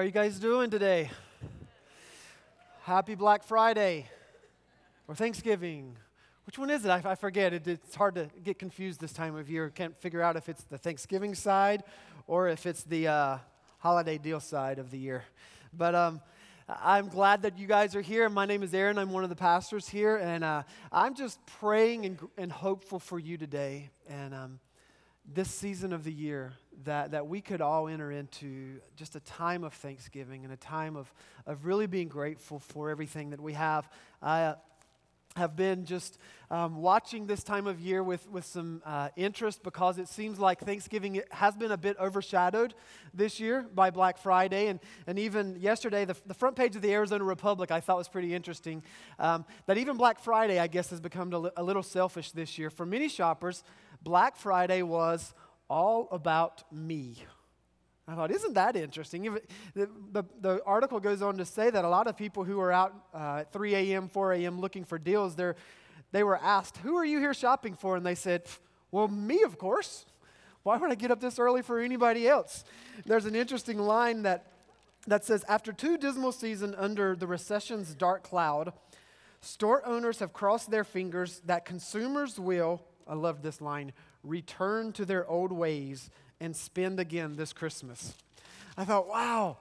are you guys doing today? Happy Black Friday or Thanksgiving. Which one is it? I, I forget. It, it's hard to get confused this time of year. Can't figure out if it's the Thanksgiving side or if it's the uh, holiday deal side of the year. But um, I'm glad that you guys are here. My name is Aaron. I'm one of the pastors here. And uh, I'm just praying and, and, hopeful for you today. And um, this season of the year that, that we could all enter into just a time of thanksgiving and a time of, of really being grateful for everything that we have. I uh, have been just um, watching this time of year with, with some uh, interest because it seems like Thanksgiving has been a bit overshadowed this year by Black Friday. And, and even yesterday, the, the front page of the Arizona Republic I thought was pretty interesting. Um, that even Black Friday, I guess, has become a, a little selfish this year. For many shoppers, Black Friday was all about me. I thought, isn't that interesting? The, the, the, article goes on to say that a lot of people who are out uh, at 3 a.m., 4 a.m. looking for deals, they were asked, Who are you here shopping for? And they said, Well, me, of course. Why would I get up this early for anybody else? There's an interesting line that, that says, After two dismal seasons under the recession's dark cloud, store owners have crossed their fingers that consumers will I love this line return to their old ways and spend again this Christmas. I thought, wow,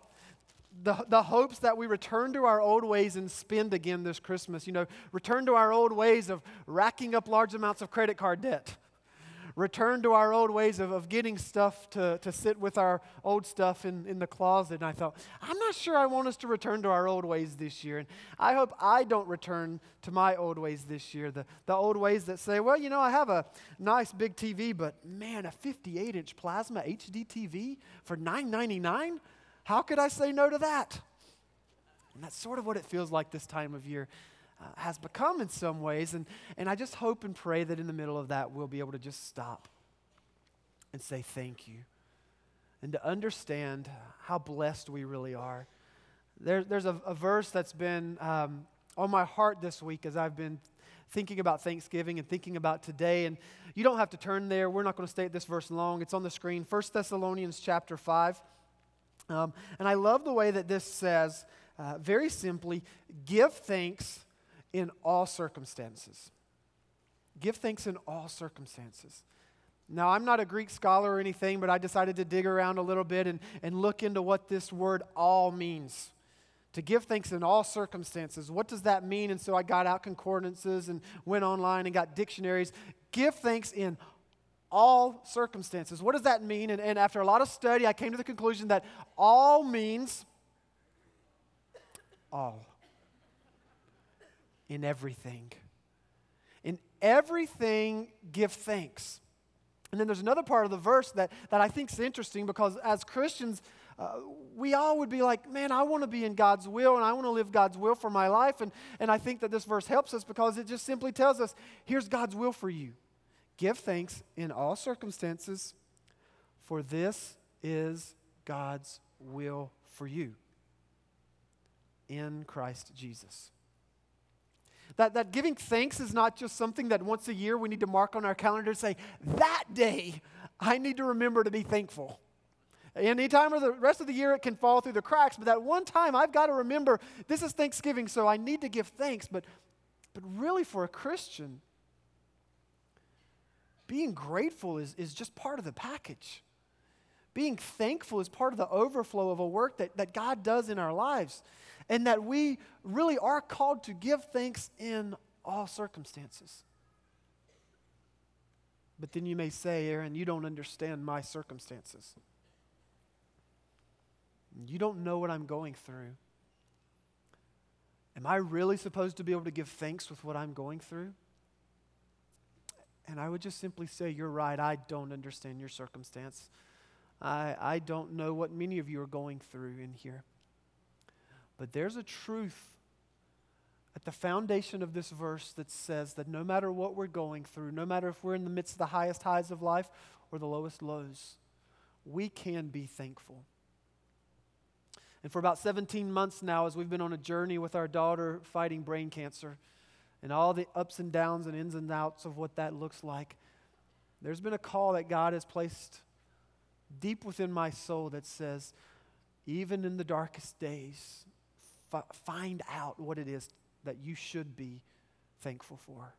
the, the hopes that we return to our old ways and spend again this Christmas. You know, return to our old ways of racking up large amounts of credit card debt return to our old ways of, of getting stuff to, to sit with our old stuff in, in the closet. And I thought, I'm not sure I want us to return to our old ways this year. And I hope I don't return to my old ways this year. The, the old ways that say, well, you know, I have a nice big TV, but man, a 58 inch plasma HD TV for $9.99? How could I say no to that? And that's sort of what it feels like this time of year uh, has become in some ways. And, and I just hope and pray that in the middle of that, we'll be able to just stop and say thank you and to understand how blessed we really are. There, there's a, a, verse that's been um, on my heart this week as I've been thinking about Thanksgiving and thinking about today. And you don't have to turn there. We're not going to stay at this verse long. It's on the screen. 1 Thessalonians chapter 5. Um, and I love the way that this says, uh, very simply, give thanks in all circumstances. Give thanks in all circumstances. Now, I'm not a Greek scholar or anything, but I decided to dig around a little bit and, and look into what this word all means. To give thanks in all circumstances. What does that mean? And so I got out concordances and went online and got dictionaries. Give thanks in all circumstances. What does that mean? And, and after a lot of study, I came to the conclusion that all means all in everything. In everything, give thanks. And then there's another part of the verse that, that I think is interesting because as Christians, uh, we all would be like, man, I want to be in God's will and I want to live God's will for my life. And, and I think that this verse helps us because it just simply tells us here's God's will for you. Give thanks in all circumstances, for this is God's will for you in Christ Jesus. That, that giving thanks is not just something that once a year we need to mark on our calendar and say, that day I need to remember to be thankful. Any time of the rest of the year it can fall through the cracks, but that one time I've got to remember this is Thanksgiving, so I need to give thanks. But, but really, for a Christian, being grateful is, is just part of the package. Being thankful is part of the overflow of a work that, that God does in our lives and that we really are called to give thanks in all circumstances. But then you may say, Aaron, you don't understand my circumstances. You don't know what I'm going through. Am I really supposed to be able to give thanks with what I'm going through? And I would just simply say, You're right. I don't understand your circumstance. I, I don't know what many of you are going through in here. But there's a truth at the foundation of this verse that says that no matter what we're going through, no matter if we're in the midst of the highest highs of life or the lowest lows, we can be thankful. And for about 17 months now, as we've been on a journey with our daughter fighting brain cancer and all the ups and downs and ins and outs of what that looks like, there's been a call that God has placed deep within my soul that says, even in the darkest days, f- find out what it is that you should be thankful for.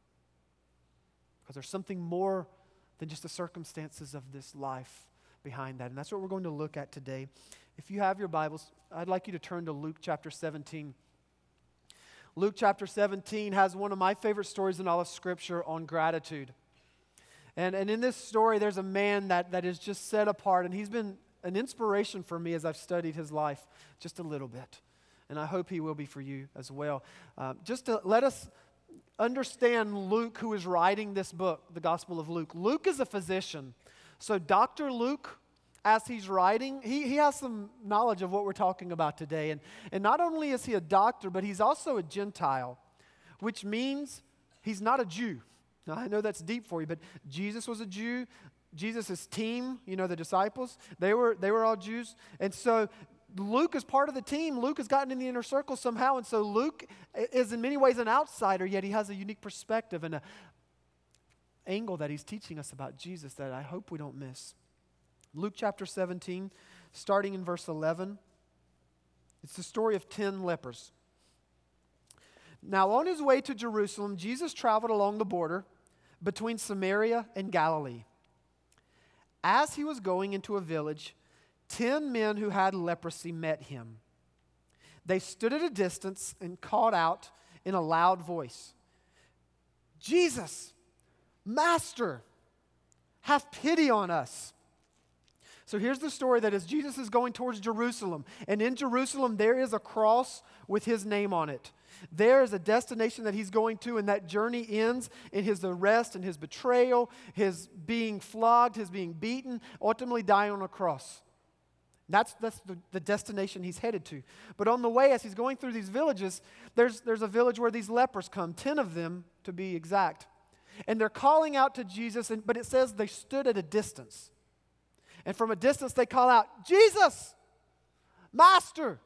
Because there's something more than just the circumstances of this life behind that. And that's what we're going to look at today. If you have your Bibles, I'd like you to turn to Luke chapter 17. Luke chapter 17 has one of my favorite stories in all of Scripture on gratitude. And, and in this story, there's a man that, that is just set apart, and he's been an inspiration for me as I've studied his life just a little bit. And I hope he will be for you as well. Uh, just to let us understand Luke, who is writing this book, the Gospel of Luke. Luke is a physician. So, Dr. Luke, as he's writing, he, he has some knowledge of what we're talking about today. And, and not only is he a doctor, but he's also a Gentile, which means he's not a Jew. Now, I know that's deep for you, but Jesus was a Jew. Jesus' team, you know, the disciples, they were, they were all Jews. And so Luke is part of the team. Luke has gotten in the inner circle somehow. And so Luke is in many ways an outsider, yet he has a unique perspective and an angle that he's teaching us about Jesus that I hope we don't miss. Luke chapter 17, starting in verse 11. It's the story of 10 lepers. Now, on his way to Jerusalem, Jesus traveled along the border between Samaria and Galilee. As he was going into a village, ten men who had leprosy met him. They stood at a distance and called out in a loud voice Jesus, Master, have pity on us. So here's the story that as Jesus is going towards Jerusalem, and in Jerusalem there is a cross with his name on it. There is a destination that he's going to, and that journey ends in his arrest and his betrayal, his being flogged, his being beaten, ultimately dying on a cross. That's, that's the, the destination he's headed to. But on the way, as he's going through these villages, there's, there's a village where these lepers come, 10 of them to be exact. And they're calling out to Jesus, and, but it says they stood at a distance. And from a distance, they call out, Jesus, Master,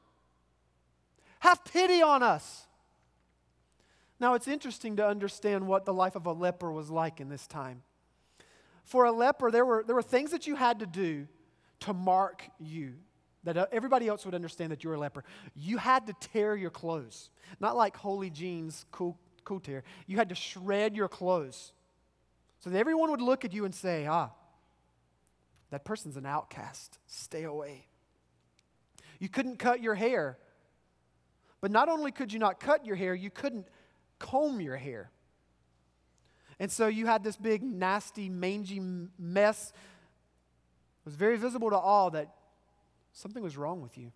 have pity on us. Now, it's interesting to understand what the life of a leper was like in this time. For a leper, there were, there were things that you had to do to mark you, that uh, everybody else would understand that you were a leper. You had to tear your clothes, not like holy jeans, cool, cool tear. You had to shred your clothes so that everyone would look at you and say, ah, that person's an outcast. Stay away. You couldn't cut your hair. But not only could you not cut your hair, you couldn't comb your hair. And so you had this big, nasty, mangy mess. It was very visible to all that something was wrong with you.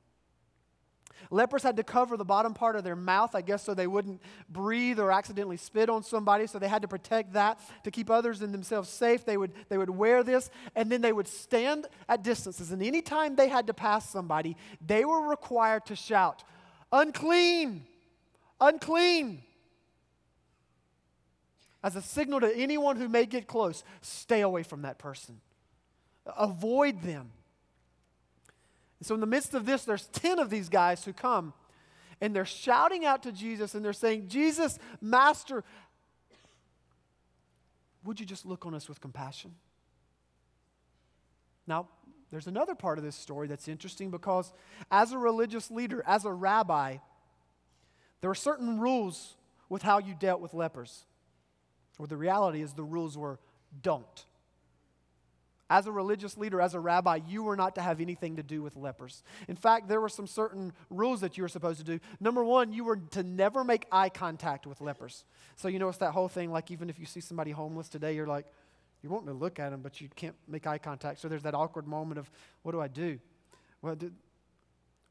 Lepers had to cover the bottom part of their mouth, I guess, so they wouldn't breathe or accidentally spit on somebody. So they had to protect that to keep others and themselves safe. They would, they would wear this, and then they would stand at distances. And anytime they had to pass somebody, they were required to shout, Unclean! Unclean! as a signal to anyone who may get close stay away from that person, avoid them. So, in the midst of this, there's 10 of these guys who come and they're shouting out to Jesus and they're saying, Jesus, Master, would you just look on us with compassion? Now, there's another part of this story that's interesting because as a religious leader, as a rabbi, there were certain rules with how you dealt with lepers. Or the reality is the rules were don't. As a religious leader, as a rabbi, you were not to have anything to do with lepers. In fact, there were some certain rules that you were supposed to do. Number one, you were to never make eye contact with lepers. So, you know, it's that whole thing like, even if you see somebody homeless today, you're like, you're wanting to look at them, but you can't make eye contact. So there's that awkward moment of, what do I do? Well,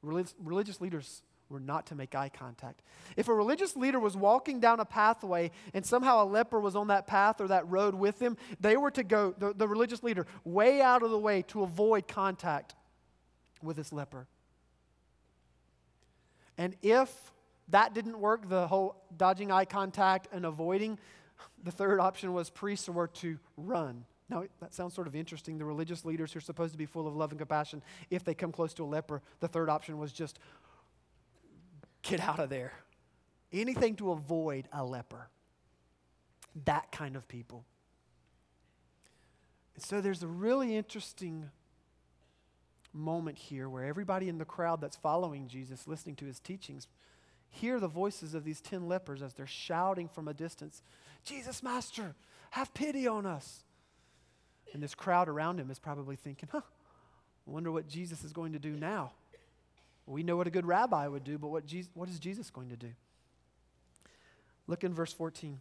religious leaders were not to make eye contact. If a religious leader was walking down a pathway and somehow a leper was on that path or that road with him, they were to go, the, the religious leader, way out of the way to avoid contact with this leper. And if that didn't work, the whole dodging eye contact and avoiding, the third option was priests were to run. Now, that sounds sort of interesting. The religious leaders who are supposed to be full of love and compassion, if they come close to a leper, the third option was just Get out of there. Anything to avoid a leper. That kind of people. And so there's a really interesting moment here where everybody in the crowd that's following Jesus, listening to his teachings, hear the voices of these 10 lepers as they're shouting from a distance, Jesus, Master, have pity on us. And this crowd around him is probably thinking, huh, I wonder what Jesus is going to do now. We know what a good rabbi would do, but what, what is Jesus going to do? Look in verse 14.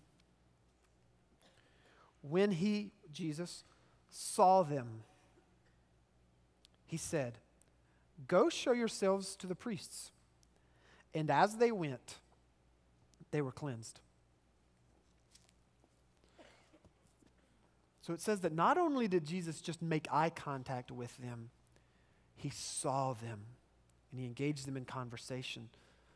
When he, Jesus, saw them, he said, Go show yourselves to the priests. And as they went, they were cleansed. So it says that not only did Jesus just make eye contact with them, he saw them and he engaged them in conversation.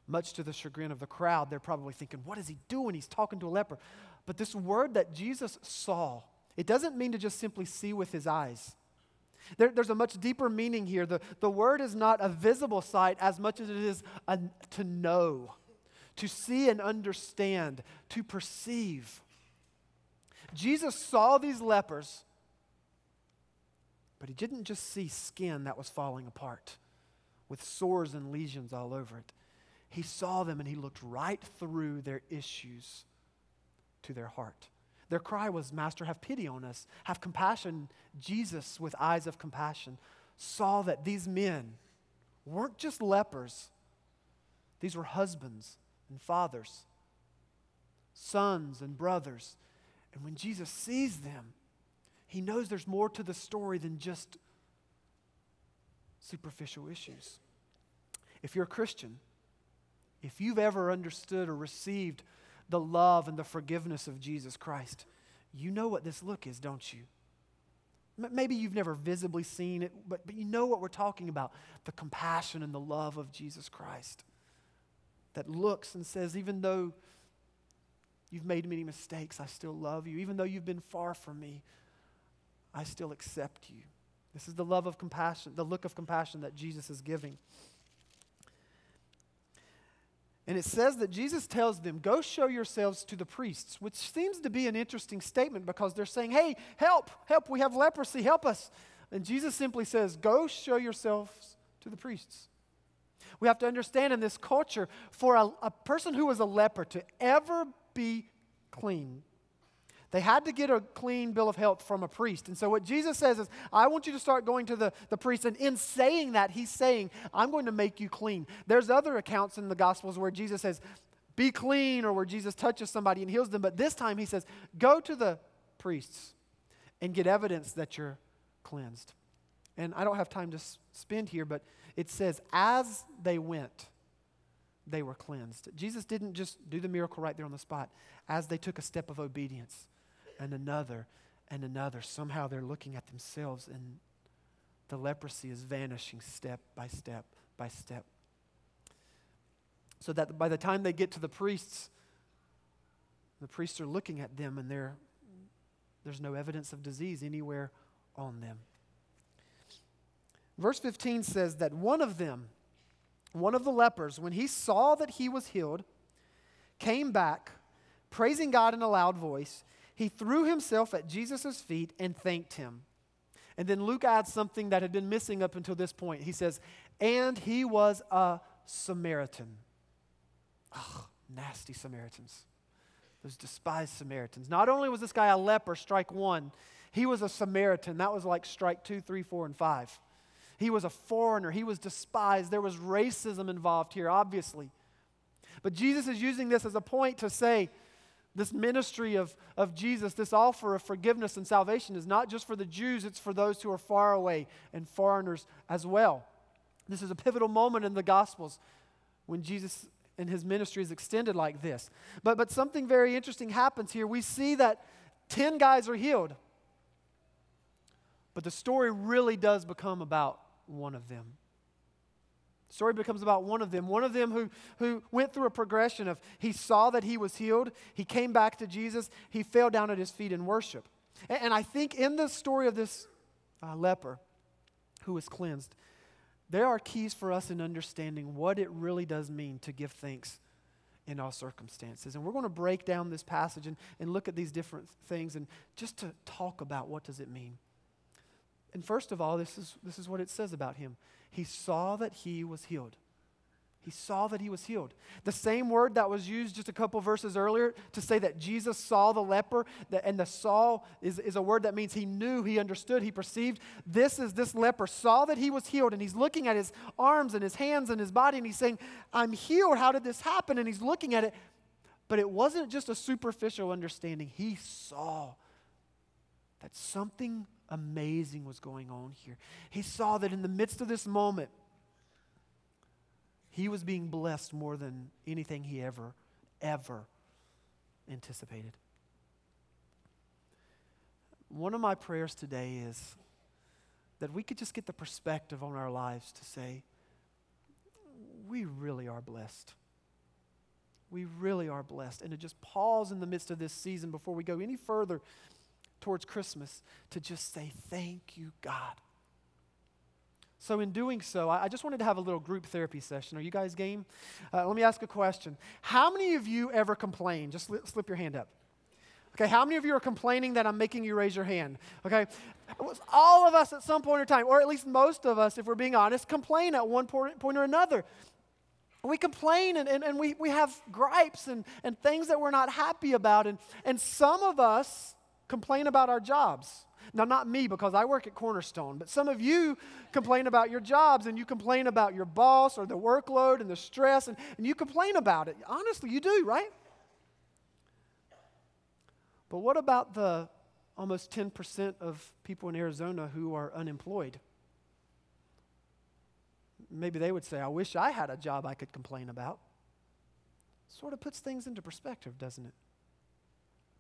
Much to the chagrin of the crowd, they're probably thinking, What is he doing? He's talking to a leper. But this word that Jesus saw, it doesn't mean to just simply see with his eyes. There, there's a much deeper meaning here. The, the word is not a visible sight as much as it is a, to know, to see and understand, to perceive. Jesus saw these lepers, but he didn't just see skin that was falling apart with sores and lesions all over it. He saw them and he looked right through their issues to their heart. Their cry was, Master, have pity on us. Have compassion. Jesus, with eyes of compassion, saw that these men weren't just lepers, these were husbands and fathers, sons and brothers. And when Jesus sees them, he knows there's more to the story than just superficial issues. If you're a Christian, if you've ever understood or received the love and the forgiveness of Jesus Christ, you know what this look is, don't you? Maybe you've never visibly seen it, but, but you know what we're talking about the compassion and the love of Jesus Christ that looks and says, even though you've made many mistakes, I still love you. Even though you've been far from me, I still accept you. This is the love of compassion, the look of compassion that Jesus is giving. And it says that Jesus tells them, Go show yourselves to the priests, which seems to be an interesting statement because they're saying, Hey, help, help, we have leprosy, help us. And Jesus simply says, Go show yourselves to the priests. We have to understand in this culture, for a, a person who was a leper to ever be clean, they had to get a clean bill of health from a priest. And so, what Jesus says is, I want you to start going to the, the priest. And in saying that, he's saying, I'm going to make you clean. There's other accounts in the Gospels where Jesus says, Be clean, or where Jesus touches somebody and heals them. But this time, he says, Go to the priests and get evidence that you're cleansed. And I don't have time to spend here, but it says, As they went, they were cleansed. Jesus didn't just do the miracle right there on the spot. As they took a step of obedience, and another and another. Somehow they're looking at themselves and the leprosy is vanishing step by step by step. So that by the time they get to the priests, the priests are looking at them and there's no evidence of disease anywhere on them. Verse 15 says that one of them, one of the lepers, when he saw that he was healed, came back, praising God in a loud voice he threw himself at Jesus' feet and thanked him. And then Luke adds something that had been missing up until this point. He says, And he was a Samaritan. Ugh, nasty Samaritans. Those despised Samaritans. Not only was this guy a leper, strike one, he was a Samaritan. That was like strike two, three, four, and five. He was a foreigner. He was despised. There was racism involved here, obviously. But Jesus is using this as a point to say, this ministry of, of Jesus, this offer of forgiveness and salvation is not just for the Jews, it's for those who are far away and foreigners as well. This is a pivotal moment in the Gospels when Jesus and his ministry is extended like this. But, but something very interesting happens here. We see that 10 guys are healed, but the story really does become about one of them. Story becomes about one of them, one of them who, who went through a progression of he saw that he was healed, he came back to Jesus, he fell down at his feet in worship. And, and I think in the story of this uh, leper who was cleansed, there are keys for us in understanding what it really does mean to give thanks in all circumstances. And we're going to break down this passage and, and look at these different things and just to talk about what does it mean. And first of all, this is, this is what it says about him. He saw that he was healed. He saw that he was healed. The same word that was used just a couple verses earlier to say that Jesus saw the leper, and the saw is, is a word that means he knew, he understood, he perceived. This is this leper saw that he was healed, and he's looking at his arms and his hands and his body, and he's saying, I'm healed. How did this happen? And he's looking at it. But it wasn't just a superficial understanding. He saw that something amazing was going on here. He saw that in the midst of this moment, he was being blessed more than anything he ever, ever anticipated. One of my prayers today is that we could just get the perspective on our lives to say, we really are blessed. We really are blessed. And to just pause in the midst of this season before we go any further towards Christmas to just say, Thank you, God. So, in doing so, I just wanted to have a little group therapy session. Are you guys game? Uh, let me ask a question. How many of you ever complain? Just slip, your hand up. Okay, how many of you are complaining that I'm making you raise your hand? Okay, all of us at some point in time, or at least most of us, if we're being honest, complain at one point, point or another. We complain and, and, and we, we have gripes and, and things that we're not happy about. And, and some of us complain about our jobs. Now, not me because I work at Cornerstone, but some of you complain about your jobs and you complain about your boss or the workload and the stress, and, and you complain about it. Honestly, you do, right? But what about the almost 10% of people in Arizona who are unemployed? Maybe they would say, I wish I had a job I could complain about. Sort of puts things into perspective, doesn't it?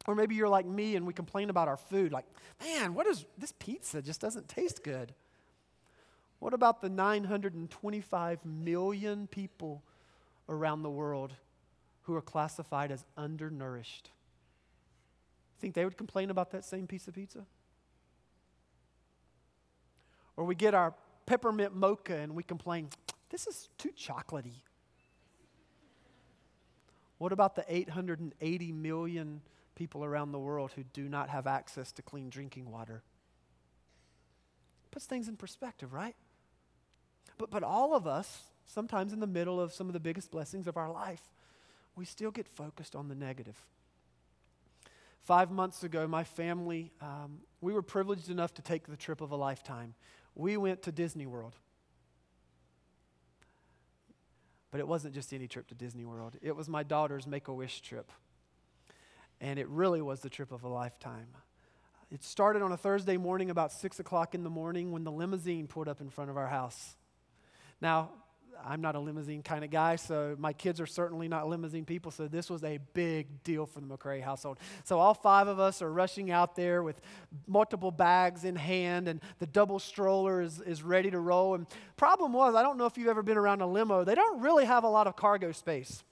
Or maybe you're like me and we complain about our food, like, man, what is this pizza just doesn't taste good. What about the 925 million people around the world who are classified as undernourished? Think they would complain about that same piece of pizza? Or we get our peppermint mocha and we complain, this is too chocolatey. What about the 880 million people around the world who do not have access to clean drinking water. Puts things in perspective, right? But, but all of us, sometimes in the middle of some of the biggest blessings of our life, we still get focused on the negative. Five months ago, my family, um, we were privileged enough to take the trip of a lifetime. We went to Disney World. But it wasn't just any trip to Disney World, it was my daughter's Make a Wish trip and it really was the trip of a lifetime. It started on a Thursday morning about 6 o'clock in the morning when the limousine pulled up in front of our house. Now, I'm not a limousine kind of guy, so my kids are certainly not limousine people, so this was a big deal for the McCray household. So all five of us are rushing out there with multiple bags in hand, and the double stroller is, is ready to roll. And problem was, I don't know if you've ever been around a limo, they don't really have a lot of cargo space.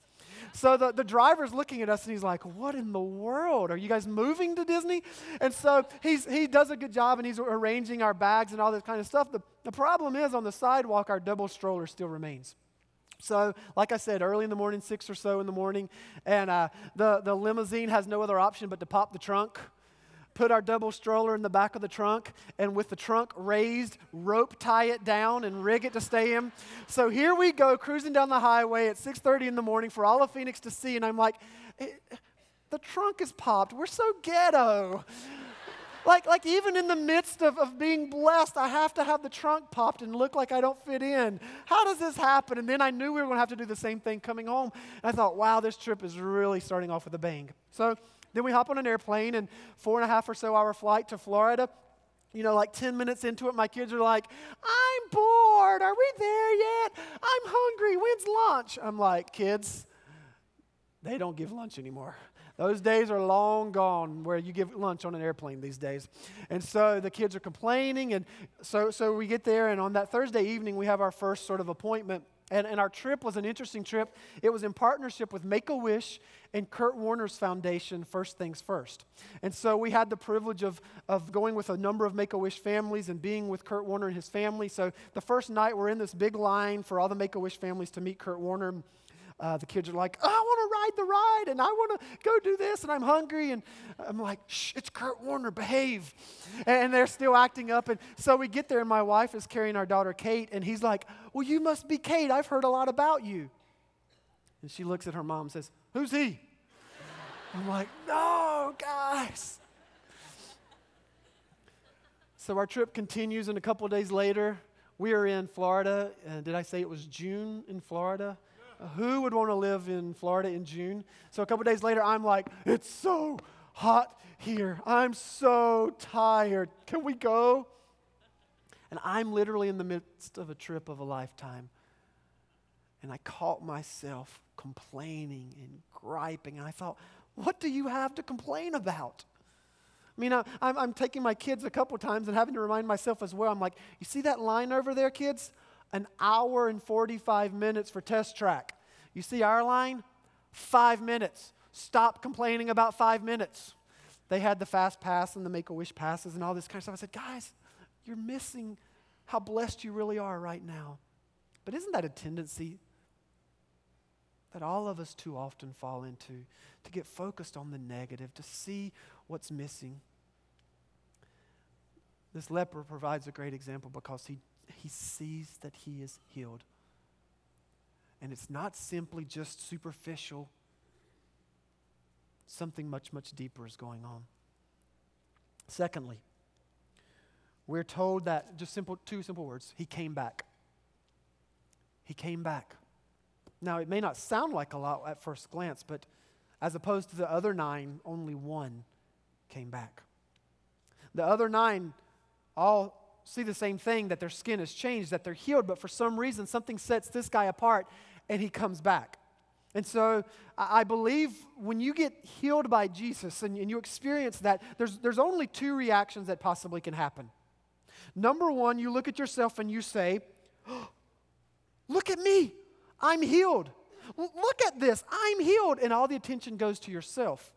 So the, the driver's looking at us and he's like, What in the world? Are you guys moving to Disney? And so he's, he does a good job and he's arranging our bags and all this kind of stuff. The, the problem is on the sidewalk, our double stroller still remains. So, like I said, early in the morning, six or so in the morning, and uh, the, the limousine has no other option but to pop the trunk put our double stroller in the back of the trunk, and with the trunk raised, rope tie it down and rig it to stay in. So here we go, cruising down the highway at 6:30 in the morning for all of Phoenix to see, and I'm like, the trunk is popped. We're so ghetto. like, like even in the midst of, of being blessed, I have to have the trunk popped and look like I don't fit in. How does this happen? And then I knew we were going to have to do the same thing coming home. And I thought, wow, this trip is really starting off with a bang. So then we hop on an airplane and four and a half or so hour flight to Florida. You know, like 10 minutes into it, my kids are like, I'm bored. Are we there yet? I'm hungry. When's lunch? I'm like, kids, they don't give lunch anymore. Those days are long gone where you give lunch on an airplane these days. And so the kids are complaining. And so, so we get there, and on that Thursday evening, we have our first sort of appointment and, and our trip was an interesting trip. It was in partnership with Make a Wish and Kurt Warner's foundation, First Things First. And so we had the privilege of, of going with a number of Make a Wish families and being with Kurt Warner and his family. So the first night, we're in this big line for all the Make a Wish families to meet Kurt Warner. Uh, the kids are like, oh, I want to ride the ride and I want to go do this and I'm hungry. And I'm like, shh, it's Kurt Warner, behave. And they're still acting up. And so we get there and my wife is carrying our daughter Kate and he's like, Well, you must be Kate. I've heard a lot about you. And she looks at her mom and says, Who's he? I'm like, No, guys. So our trip continues, and a couple days later, we are in Florida. And did I say it was June in Florida? Who would want to live in Florida in June? So a couple days later, I'm like, it's so hot here. I'm so tired. Can we go? And I'm literally in the midst of a trip of a lifetime. And I caught myself complaining and griping. And I thought, what do you have to complain about? I mean, I, I'm taking my kids a couple times and having to remind myself as well. I'm like, you see that line over there, kids? An hour and 45 minutes for test track. You see our line? Five minutes. Stop complaining about five minutes. They had the fast pass and the make a wish passes and all this kind of stuff. I said, guys, you're missing how blessed you really are right now. But isn't that a tendency that all of us too often fall into? To get focused on the negative, to see what's missing. This leper provides a great example because he, he sees that he is healed. And it's not simply just superficial, something much, much deeper is going on. Secondly, we're told that just simple two simple words, he came back. He came back. Now, it may not sound like a lot at first glance, but as opposed to the other nine, only one came back. The other nine all see the same thing that their skin has changed, that they're healed, but for some reason, something sets this guy apart and he comes back. And so I believe when you get healed by Jesus and, you experience that, there's, there's only two reactions that possibly can happen. Number one, you look at yourself and you say, oh, Look at me, I'm healed. Look at this, I'm healed. And all the attention goes to yourself.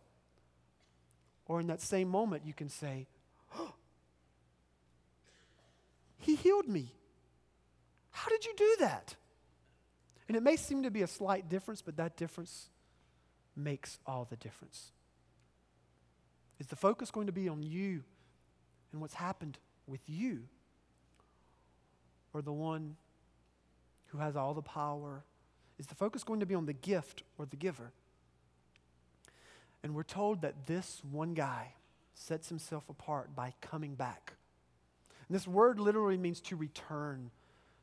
Or in that same moment, you can say, oh, He healed me. How did you do that? And it may seem to be a slight difference, but that difference makes all the difference. Is the focus going to be on you and what's happened with you? Or the one who has all the power? Is the focus going to be on the gift or the giver? And we're told that this one guy sets himself apart by coming back. And this word literally means to return,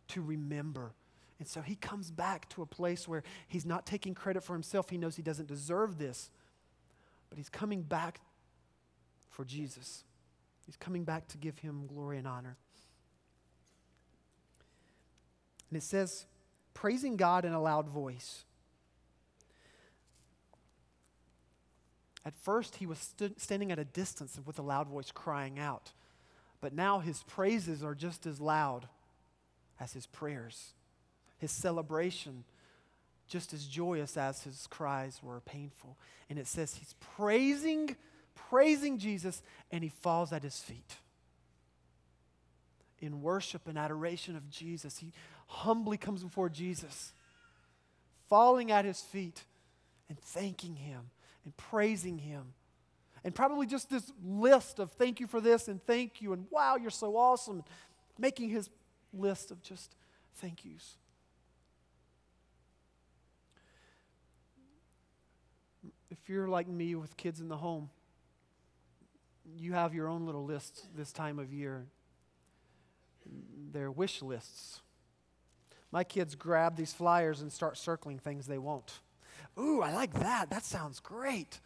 to remember. And so he comes back to a place where he's not taking credit for himself. He knows he doesn't deserve this, but he's coming back for Jesus. He's coming back to give him glory and honor. And it says, praising God in a loud voice. At first, he was st- standing at a distance with a loud voice crying out. But now his praises are just as loud as his prayers. His celebration, just as joyous as his cries were painful. And it says he's praising, praising Jesus, and he falls at his feet. In worship and adoration of Jesus, he humbly comes before Jesus, falling at his feet and thanking him and praising Him. And probably just this list of thank you for this and thank you and wow, you're so awesome. Making his list of just thank yous. If you're like me with kids in the home, you have your own little lists this time of year. They're wish lists. My kids grab these flyers and start circling things they want. Ooh, I like that. That sounds great.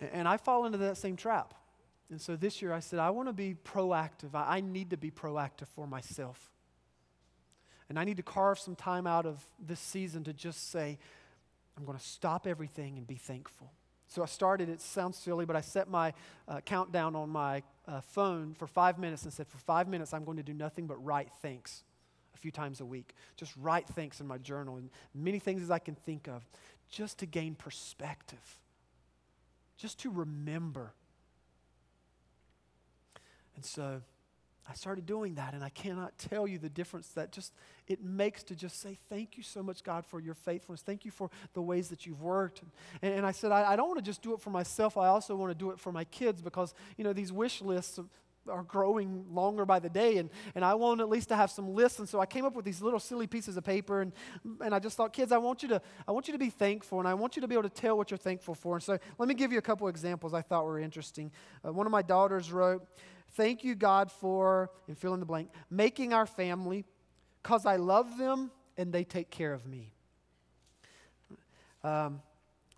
And I fall into that same trap. And so this year I said, I want to be proactive. I need to be proactive for myself. And I need to carve some time out of this season to just say, I'm going to stop everything and be thankful. So I started, it sounds silly, but I set my uh, countdown on my uh, phone for five minutes and said, For five minutes, I'm going to do nothing but write thanks a few times a week. Just write thanks in my journal and many things as I can think of, just to gain perspective, just to remember. And so I started doing that, and I cannot tell you the difference that just it makes to just say, Thank you so much, God, for your faithfulness. Thank you for the ways that you've worked. And, and I said, I, I don't want to just do it for myself. I also want to do it for my kids because, you know, these wish lists are growing longer by the day, and, and I want at least to have some lists. And so I came up with these little silly pieces of paper, and, and I just thought, kids, I want you to I want you to be thankful, and I want you to be able to tell what you're thankful for. And so let me give you a couple examples I thought were interesting. Uh, one of my daughters wrote, "Thank you, God, for and fill in the blank, making our family, cause I love them and they take care of me." Um,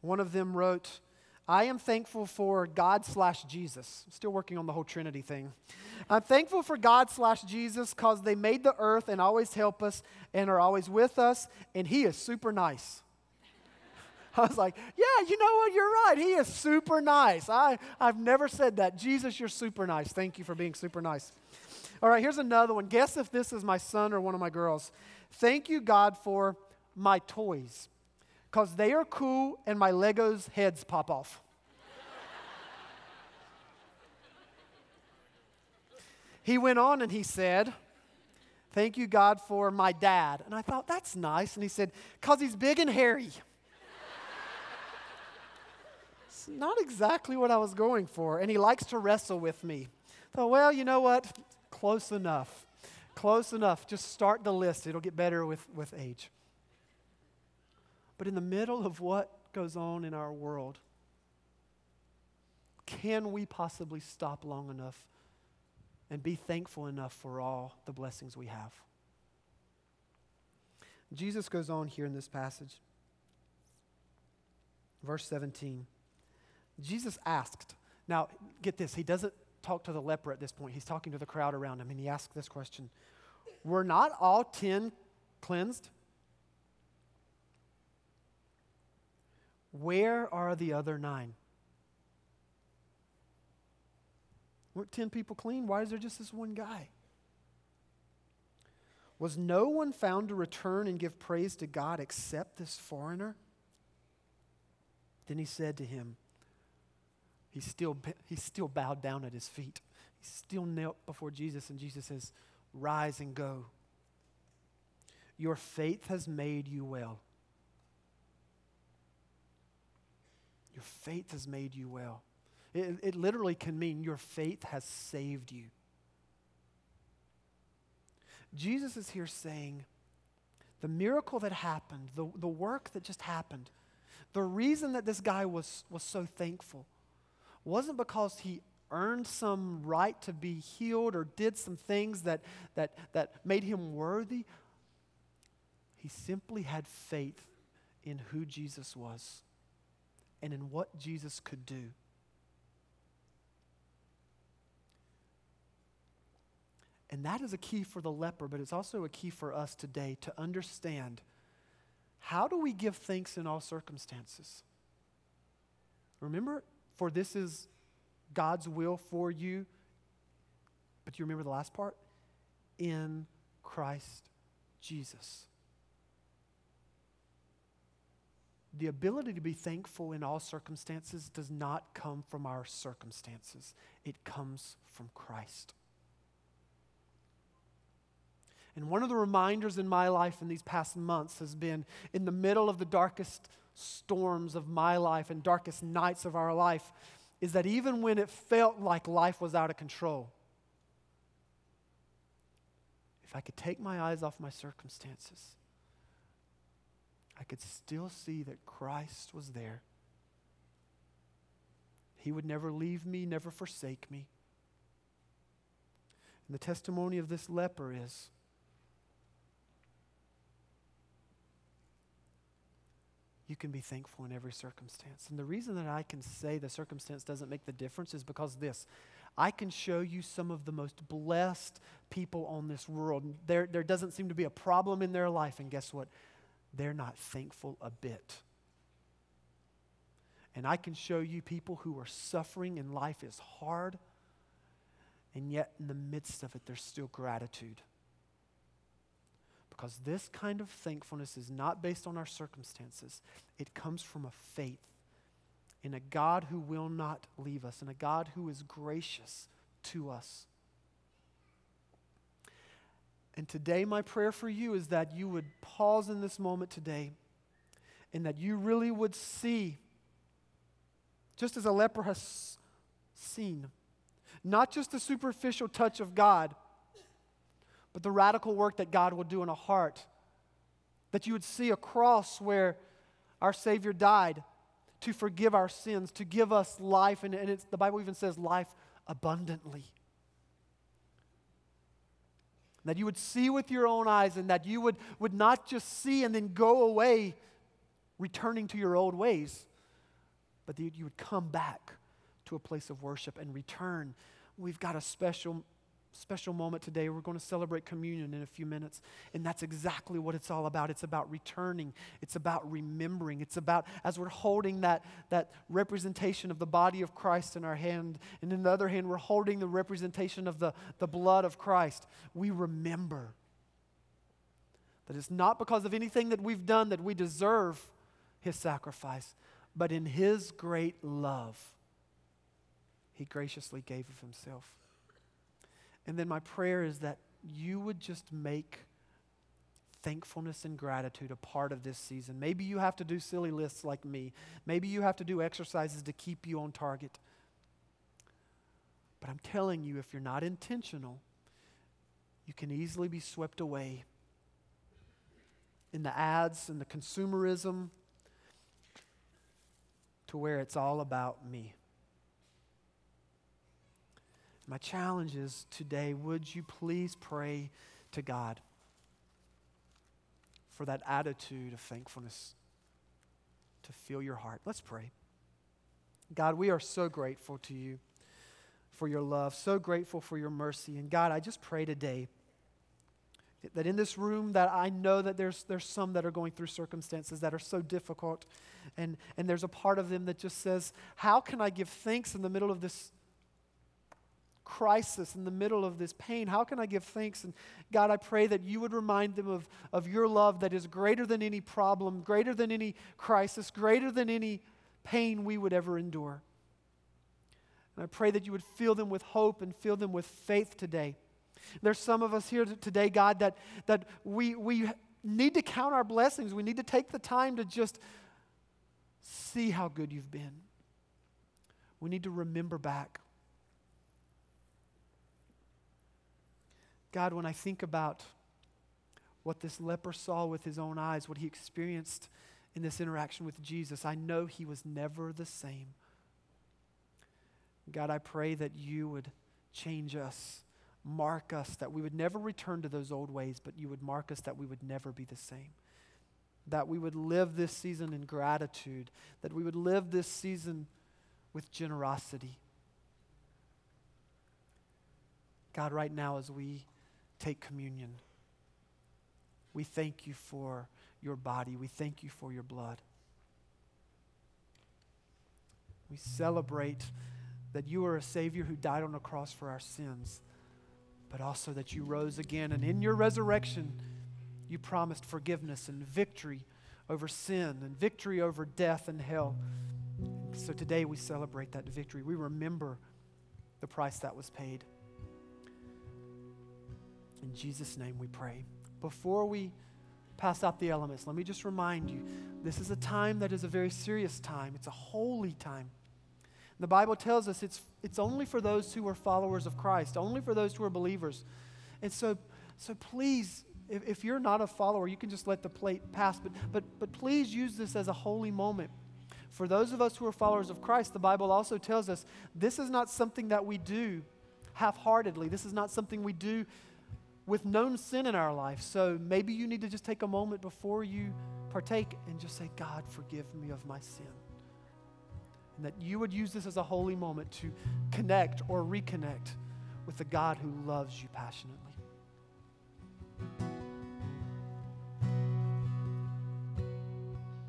one of them wrote. I am thankful for God slash Jesus. Still working on the whole Trinity thing. I'm thankful for God slash Jesus because they made the earth and always help us and are always with us, and He is super nice. I was like, yeah, you know what? You're right. He is super nice. I, I've never said that. Jesus, you're super nice. Thank you for being super nice. All right, here's another one. Guess if this is my son or one of my girls. Thank you, God, for my toys because they are cool and my Legos heads pop off. he went on and he said, Thank you, God, for my dad. And I thought, that's nice. And he said, Because he's big and hairy. it's not exactly what I was going for. And he likes to wrestle with me. Thought, well, you know what? Close enough. Close enough. Just start the list. It'll get better with, with age. But in the middle of what goes on in our world, can we possibly stop long enough and be thankful enough for all the blessings we have? Jesus goes on here in this passage. Verse 17. Jesus asked, now get this, he doesn't talk to the leper at this point. He's talking to the crowd around him, and he asks this question Were not all ten cleansed? Where are the other nine? Weren't 10 people clean? Why is there just this one guy? Was no one found to return and give praise to God except this foreigner? Then he said to him, he still, he still bowed down at his feet. He still knelt before Jesus, and Jesus says, Rise and go. Your faith has made you well. Your faith has made you well. It, it literally can mean your faith has saved you. Jesus is here saying the miracle that happened, the, the work that just happened, the reason that this guy was, was so thankful wasn't because he earned some right to be healed or did some things that, that, that made him worthy. He simply had faith in who Jesus was and in what Jesus could do. And that is a key for the leper, but it's also a key for us today to understand how do we give thanks in all circumstances? Remember, for this is God's will for you. But do you remember the last part? In Christ Jesus. The ability to be thankful in all circumstances does not come from our circumstances, it comes from Christ. And one of the reminders in my life in these past months has been in the middle of the darkest storms of my life and darkest nights of our life is that even when it felt like life was out of control, if I could take my eyes off my circumstances I could still see that Christ was there. He would never leave me, never forsake me. And the testimony of this leper is you can be thankful in every circumstance. And the reason that I can say the circumstance doesn't make the difference is because this. I can show you some of the most blessed people on this world. There, there doesn't seem to be a problem in their life. And guess what? They're not thankful a bit. And I can show you people who are suffering and life is hard, and yet in the midst of it, there's still gratitude. Because this kind of thankfulness is not based on our circumstances, it comes from a faith in a God who will not leave us, and a God who is gracious to us. And today, my prayer for you is that you would pause in this moment today and that you really would see, just as a leper has seen, not just the superficial touch of God, but the radical work that God will do in a heart. That you would see a cross where our Savior died to forgive our sins, to give us life, and, and the Bible even says life abundantly. That you would see with your own eyes, and that you would, would not just see and then go away returning to your old ways, but that you would come back to a place of worship and return. We've got a special special moment today. We're going to celebrate communion in a few minutes. And that's exactly what it's all about. It's about returning, it's about remembering. It's about, as we're holding that, that representation of the body of Christ in our hand, and in the other hand, we're holding the representation of the, the blood of Christ, we remember that it's not because of anything that we've done that we deserve his sacrifice, but in his great love, he graciously gave of himself. And then my prayer is that you would just make thankfulness and gratitude a part of this season. Maybe you have to do silly lists like me. Maybe you have to do exercises to keep you on target. But I'm telling you, if you're not intentional, you can easily be swept away in the ads and the consumerism to where it's all about me. My challenge is today would you please pray to God for that attitude of thankfulness to fill your heart? Let's pray. God, we are so grateful to you for your love, so grateful for your mercy. And God, I just pray today that in this room that I know that there's, there's some that are going through circumstances that are so difficult. And, and there's a part of them that just says, how can I give thanks in the middle of this crisis, in the middle of this pain, how can I give thanks? And God, I pray that you would remind them of, of your love that is greater than any problem, greater than any crisis, greater than any pain we would ever endure. And I pray that you would fill them with hope and fill them with faith today. There's some of us here today, God, that, that we, we need to count our blessings. We need to take the time to just see how good you've been. We need to remember back. God, when I think about what this leper saw with his own eyes, what he experienced in this interaction with Jesus, I know he was never the same. God, I pray that you would change us, mark us, that we would never return to those old ways, but you would mark us that we would never be the same. That we would live this season in gratitude, that we would live this season with generosity. God, right now, as we take communion. We thank you for your body. We thank you for your blood. We celebrate that you are a Savior who died on a cross for our sins, but also that you rose again. And in your resurrection, you promised forgiveness and victory over sin and victory over death and hell. So today we celebrate that victory. We remember the price that was paid. In Jesus' name we pray. Before we pass out the elements, let me just remind you this is a time that is a very serious time, it's a holy time. The Bible tells us it's, it's only for those who are followers of Christ, only for those who are believers. And so, so please, if, if you're not a follower, you can just let the plate pass, but, but, but please use this as a holy moment. For those of us who are followers of Christ, the Bible also tells us this is not something that we do half heartedly. This is not something we do with known sin in our life. So maybe you need to just take a moment before you partake and just say, God, forgive me of my sin. And that you would use this as a holy moment to connect or reconnect with the God who loves you passionately.